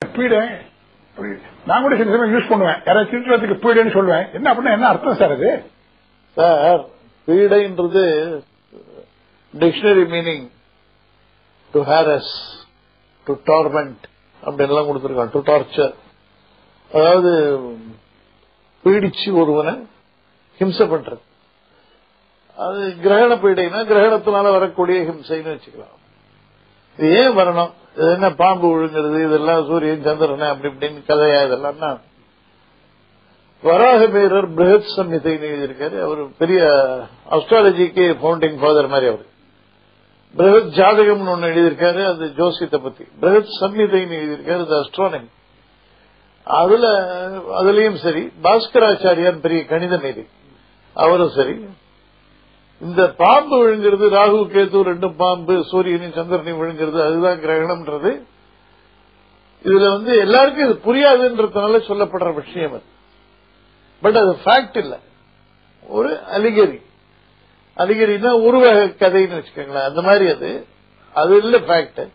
பீடை. நான் கூட சில சமயம் யூஸ் பண்ணுவேன். யாராவது திருட்டுறதுக்கு பீடைன்னு சொல்லுவேன். என்ன அப்படின்னா என்ன அர்த்தம் சார் அது? Sir பீடைன்றது dictionary meaning to harass to torment அப்படின்லாம் கொடுத்துருக்கான் டு டார்ச்சர் அதாவது பீடிச்சு ஒருவனை ஹிம்சை பண்றது. அது கிரகண பீடைனா கிரகணத்தினால வரக்கூடிய ஹிம்சைன்னு வச்சுக்கலாம். இது ஏன் வரணும்? இது என்ன பாம்பு விழுங்குறது? இதெல்லாம் சூரியன் சந்திரன் அப்படி இப்படின்னு கதையா இதெல்லாம்னா வராக பேரர் பிரகத் சம்ஹிதைன்னு எழுதியிருக்காரு. அவர் பெரிய அஸ்ட்ராலஜிக்கு ஃபவுண்டிங் ஃபாதர் மாதிரி அவர். பிரகத் ஜாதகம்னு ஒன்னு எழுதியிருக்காரு அது ஜோசியத்தை பத்தி. பிரகத் சம்ஹிதைன்னு எழுதியிருக்காரு அது அஸ்ட்ரானமி அதுல அதுலயும் சரி பாஸ்கராச்சாரியார் பெரிய கணித மேதை அவரும் சரி. இந்த பாம்பு விழுங்கிறது ராகு கேது ரெண்டும் பாம்பு சூரியனையும் சந்திரனையும் விழுங்கிறது அதுதான் கிரகணம்ன்றது. இதுல வந்து எல்லாருக்கும் இது புரியாதுன்றதுனால சொல்லப்படுற விஷயம் அது. பட் அது ஃபேக்ட் இல்ல. ஒரு அலிகரி. அலிகரினா உருவக கதைன்னு வச்சுக்கோங்களேன் அந்த மாதிரி அது. அது இல்ல ஃபேக்ட்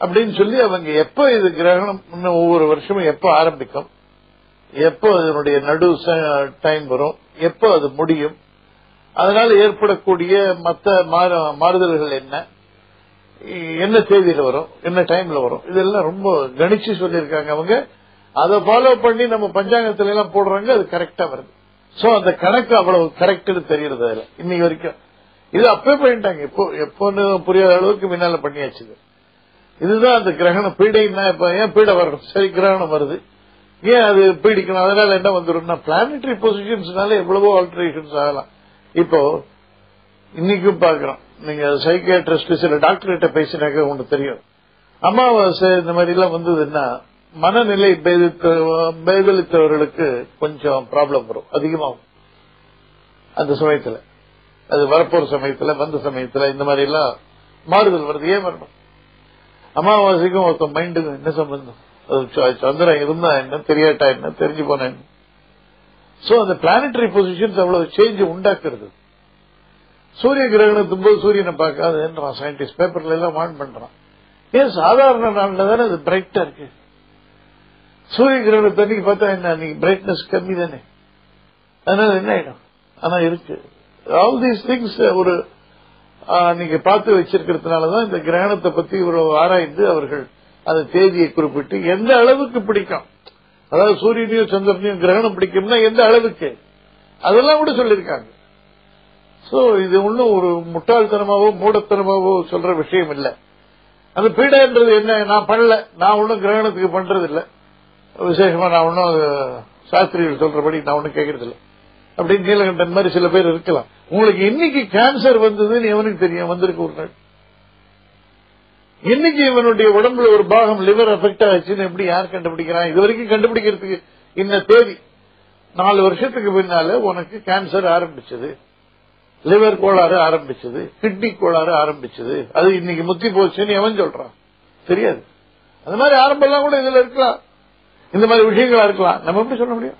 அப்படின்னு சொல்லி அவங்க எப்ப இது கிரகணம் ஒவ்வொரு வருஷமும் எப்ப ஆரம்பிக்கும்? எப்போ அதனுடைய நடு டைம் வரும்? எப்போ அது முடியும்? அதனால ஏற்படக்கூடிய மற்ற மாறுதல்கள் என்ன? என்ன தேதியில வரும்? என்ன டைம்ல வரும்? இதெல்லாம் ரொம்ப கணிச்சு சொல்லியிருக்காங்க அவங்க. அதை ஃபாலோ பண்ணி நம்ம பஞ்சாங்கத்துல எல்லாம் போடுறாங்க அது கரெக்டா வருது. சோ அந்த கணக்கு அவ்வளவு கரெக்ட்னு தெரியறது அதுல இன்னைக்கு வரைக்கும். இது அப்பவே பண்ணிட்டாங்க. இப்போ எப்போன்னு புரியாத அளவுக்கு முன்னால பண்ணியாச்சு இதுதான் அந்த கிரகணம். பீடைன்னா இப்ப ஏன் பீடை வரணும்? சரி கிரகணம் வருது. ஏன் அது பீடிக்கணும்? அதனால என்ன வந்துடும் பிளானட்டரி பொசிஷன்ஸ்னால எவ்வளவோ ஆல்டரேஷன்ஸ் ஆகலாம். இப்போ இன்னைக்கும் பாக்குறோம் நீங்க சைக்கியாட்ரிஸ்ட் சில டாக்டர் கிட்ட பேசினாக்க உங்களுக்கு தெரியும். அமாவாசை இந்த மாதிரி எல்லாம் வந்ததுன்னா மனநிலை பேதித்த- பேதலித்தவர்களுக்கு கொஞ்சம் ப்ராப்ளம் வரும். அதிகமாகும். அந்த சமயத்துல. அது வரப்போற சமயத்துல வந்த சமயத்துல இந்த மாதிரி எல்லாம் மாறுதல் வருது. ஏன் வரணும்? அமாவாசைக்கும் ஒருத்தன் மைண்டுக்கும் என்ன சம்பந்தம்? அது சந்திரன் இருந்தா என்ன தெரியாட்டா என்ன தெரிஞ்சு போனா என்ன? சோ அந்த பிளானட்டரி பொசிஷன்ஸ் அவ்வளவு சேஞ்ச் உண்டாக்குறது. சூரிய கிரகணத்தும் போது சூரியனை பார்க்காதுன்றான் சயின்டிஸ்ட் பேப்பர்ல எல்லாம் வான் பண்றான். ஏன் சாதாரண நாள்ல தானே அது பிரைட்டா இருக்கு? சூரிய கிரகணத்தை அன்னைக்கு பார்த்தா என்ன அன்னைக்கு பிரைட்னஸ் கம்மி தானே? அதனால என்ன ஆயிடும்? ஆனா இருக்கு. ஆல் தீஸ் திங்ஸ் ஒரு நீங்க பார்த்து வச்சிருக்கிறதுனாலதான் இந்த கிரகணத்தை பத்தி இவ்வளவு ஆராய்ந்து அவர்கள் அந்த தேதியை குறிப்பிட்டு எந்த அளவுக்கு பிடிக்கும்? அதாவது சூரியனையும் சந்திரனையும் கிரகணம் பிடிக்கும்னா எந்த அளவுக்கு? அதெல்லாம் கூட சொல்லியிருக்காங்க. சோ இது ஒன்றும் ஒரு முட்டாள்தனமாவோ மூடத்தனமாவோ சொல்ற விஷயம் இல்ல. அந்த பீடான்றது என்ன? நான் பண்ணல. நான் ஒன்றும் கிரகணத்துக்கு பண்றது இல்ல விசேஷமா நான் ஒன்றும் சாஸ்திரிகள் சொல்றபடி நான் ஒன்றும் கேட்கறது இல்ல அப்படின்னு நீலகண்டன் மாதிரி சில பேர் இருக்கலாம். உங்களுக்கு இன்னைக்கு கேன்சர் வந்ததுன்னு எவனுக்கு தெரியும்? வந்திருக்கு ஒரு நாள். இன்னைக்கு இவனுடைய உடம்புல ஒரு பாகம் லிவர் எஃபெக்ட் ஆச்சுன்னு எப்படி யார் கண்டுபிடிக்கிறான்? இது வரைக்கும் கண்டுபிடிக்கிறதுக்கு இந்த தேதி. நாலு வருஷத்துக்கு பின்னால உனக்கு கேன்சர் ஆரம்பிச்சது. லிவர் கோளாறு ஆரம்பிச்சது. கிட்னி கோளாறு ஆரம்பிச்சது. அது இன்னைக்கு முத்தி போச்சுன்னு எவன் சொல்றான்? தெரியாது. அந்த மாதிரி ஆரம்பம்லாம் கூட இதுல இருக்கலாம். இந்த மாதிரி விஷயங்களா இருக்கலாம். நம்ம எப்படி சொல்ல முடியும்?